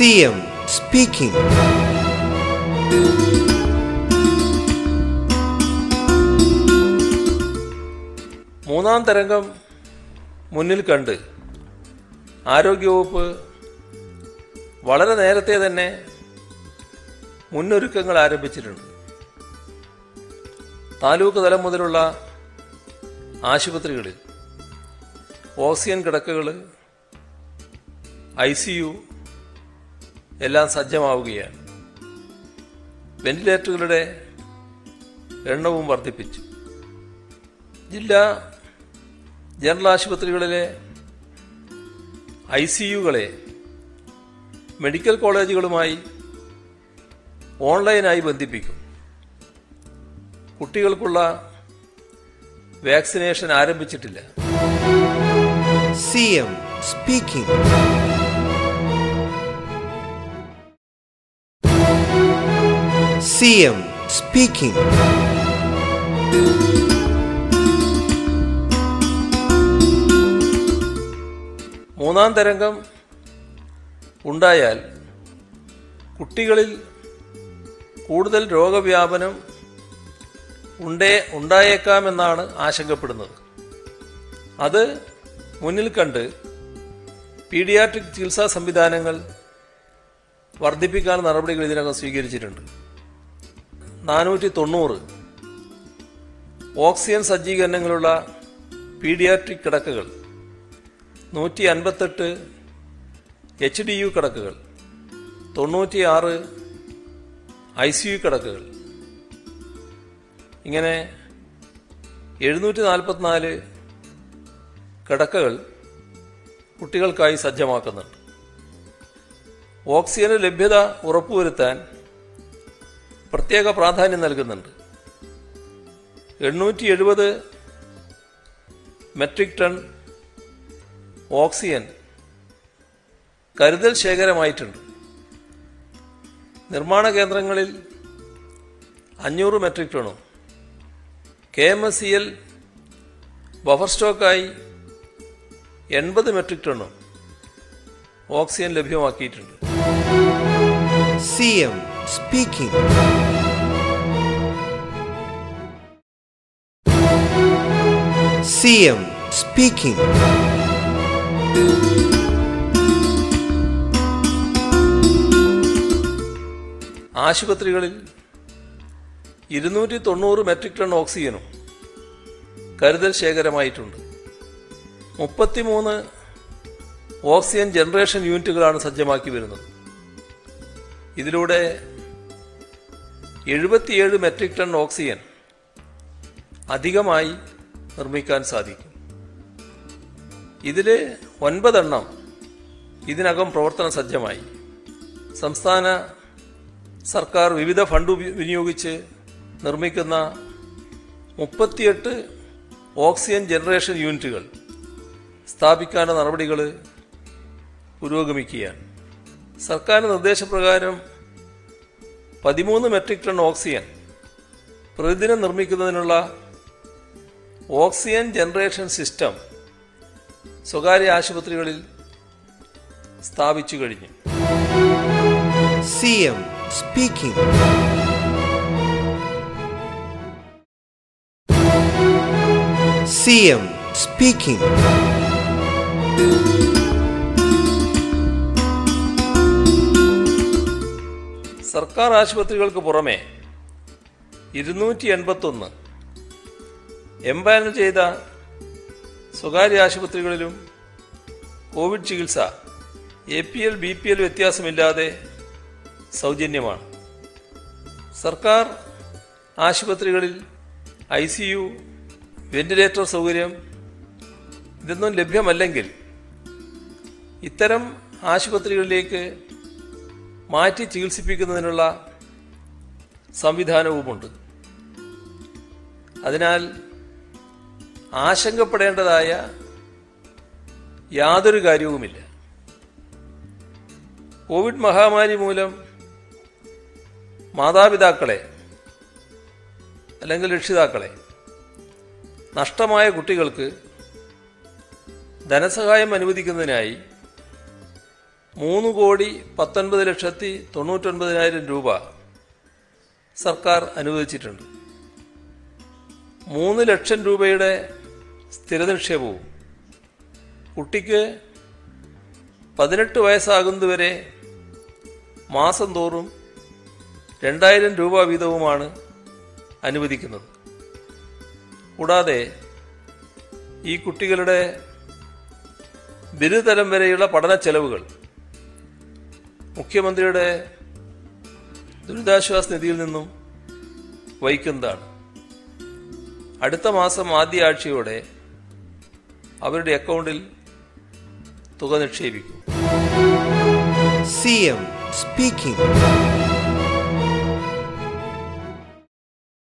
CM speaking മൂന്നാം തരംഗം മുന്നിൽ കണ്ട് ആരോഗ്യവകുപ്പ് വളരെ നേരത്തെ തന്നെ മുന്നൊരുക്കങ്ങൾ ആരംഭിച്ചിട്ടുണ്ട്. താലൂക്ക് തലം മുതലുള്ള ആശുപത്രികളിൽ ഓക്സിജൻ കിടക്കകൾ ഐ സി യു എല്ലാം സജ്ജമാവുകയാണ്. വെന്റിലേറ്ററുകളുടെ എണ്ണവും വർദ്ധിപ്പിച്ചു. ജില്ലാ ജനറൽ ആശുപത്രികളിലെ ഐ സി യുകളെ മെഡിക്കൽ കോളേജുകളുമായി ഓൺലൈനായി ബന്ധിപ്പിക്കും. കുട്ടികൾക്കുള്ള വാക്സിനേഷൻ ആരംഭിച്ചിട്ടില്ല. CM speaking. CM speaking. മൂന്നാം തരംഗം ഉണ്ടായാൽ കുട്ടികളിൽ കൂടുതൽ രോഗവ്യാപനം ഉണ്ടേ ഉണ്ടായേക്കാമെന്നാണ് ആശങ്കപ്പെടുന്നത് അത് മുന്നിൽ കണ്ട് പീഡിയാട്രിക് ചികിത്സാ സംവിധാനങ്ങൾ വർദ്ധിപ്പിക്കാൻ നടപടികൾ ഇതിനകം സ്വീകരിച്ചിട്ടുണ്ട് നാനൂറ്റി തൊണ്ണൂറ് ഓക്സിജൻ സജ്ജീകരണങ്ങളുള്ള പീഡിയാട്രിക് കിടക്കകൾ നൂറ്റി അൻപത്തെട്ട് എച്ച് ഡി യു കിടക്കുകൾ തൊണ്ണൂറ്റിയാറ് ഐ സി യു കിടക്കുകൾ. ഇങ്ങനെ എഴുന്നൂറ്റി നാൽപ്പത്തിനാല് കിടക്കകൾ കുട്ടികൾക്കായി സജ്ജമാക്കുന്നുണ്ട്. ഓക്സിജന് ലഭ്യത ഉറപ്പുവരുത്താൻ പ്രത്യേക പ്രാധാന്യം നൽകുന്നുണ്ട്. എണ്ണൂറ്റി എഴുപത് മെട്രിക് ടൺ ഓക്സിജൻ കരുതൽ ശേഖരമായിട്ടുണ്ട്. നിർമ്മാണ കേന്ദ്രങ്ങളിൽ അഞ്ഞൂറ് metric ടണും K M S C L buffer സ്റ്റോക്കായി എൺപത് മെട്രിക് ടണ്ണും ഓക്സിജൻ ലഭ്യമാക്കിയിട്ടുണ്ട്. CM speaking. CM സ്പീക്കിംഗ് ആശുപത്രികളിൽ ഇരുന്നൂറ്റി തൊണ്ണൂറ് മെട്രിക് ടൺ ഓക്സിജനും കരുതൽ ശേഖരമായിട്ടുണ്ട്. മുപ്പത്തിമൂന്ന് ഓക്സിജൻ ജനറേഷൻ യൂണിറ്റുകളാണ് സജ്ജമാക്കി വരുന്നത്. ഇതിലൂടെ എഴുപത്തിയേഴ് മെട്രിക് ടൺ ഓക്സിജൻ അധികമായി നിർമ്മിക്കാൻ സാധിക്കും. ഇതിൽ ഒൻപതെണ്ണം ഇതിനകം പ്രവർത്തന സജ്ജമായി. സംസ്ഥാന സർക്കാർ വിവിധ ഫണ്ട് വിനിയോഗിച്ച് നിർമ്മിക്കുന്ന മുപ്പത്തിയെട്ട് ഓക്സിജൻ ജനറേഷൻ യൂണിറ്റുകൾ സ്ഥാപിക്കാനുള്ള നടപടികൾ പുരോഗമിക്കുകയാണ്. സർക്കാർ നിർദ്ദേശപ്രകാരം പതിമൂന്ന് മെട്രിക് ടൺ ഓക്സിജൻ. പ്രതിദിനം നിർമ്മിക്കുന്നതിനുള്ള ഓക്സിജൻ ജനറേഷൻ സിസ്റ്റം സ്വകാര്യ ആശുപത്രികളിൽ സ്ഥാപിച്ചു കഴിഞ്ഞു. CM speaking. CM speaking. സർക്കാർ ആശുപത്രികൾക്ക് പുറമെ ഇരുന്നൂറ്റി എൺപത്തൊന്ന് എംപാനൽ ചെയ്ത സ്വകാര്യ ആശുപത്രികളിലും കോവിഡ് ചികിത്സ A P L B P L വ്യത്യാസമില്ലാതെ സൗജന്യമാണ്. സർക്കാർ ആശുപത്രികളിൽ ഐ സി യു വെന്റിലേറ്റർ സൗകര്യം ഇതൊന്നും ലഭ്യമല്ലെങ്കിൽ ഇത്തരം ആശുപത്രികളിലേക്ക് മാറ്റി ചികിത്സിപ്പിക്കുന്നതിനുള്ള സംവിധാനവുമുണ്ട്. അതിനാൽ ആശങ്കപ്പെടേണ്ടതായ യാതൊരു കാര്യവുമില്ല. കോവിഡ് മഹാമാരി മൂലം മാതാപിതാക്കളെ അല്ലെങ്കിൽ രക്ഷിതാക്കളെ നഷ്ടമായ കുട്ടികൾക്ക് ധനസഹായം അനുവദിക്കുന്നതിനായി മൂന്ന് കോടി പത്തൊൻപത് ലക്ഷത്തി തൊണ്ണൂറ്റൊൻപതിനായിരം രൂപ സർക്കാർ അനുവദിച്ചിട്ടുണ്ട്. മൂന്ന് ലക്ഷം രൂപയുടെ സ്ഥിര നിക്ഷേപവും കുട്ടിക്ക് പതിനെട്ട് വയസ്സാകുന്നതുവരെ മാസം തോറും രണ്ടായിരം രൂപ വീതവുമാണ് അനുവദിക്കുന്നത്. കൂടാതെ ഈ കുട്ടികളുടെ ബിരുദതരം വരെയുള്ള പഠന ചെലവുകൾ മുഖ്യമന്ത്രിയുടെ ദുരിതാശ്വാസ നിധിയിൽ നിന്നും വഹിക്കുന്നതാണ് അടുത്ത മാസം ആദ്യ ആഴ്ചയോടെ അവരുടെ അക്കൗണ്ടിൽ തുക നിക്ഷേപിക്കും സി എം speaking.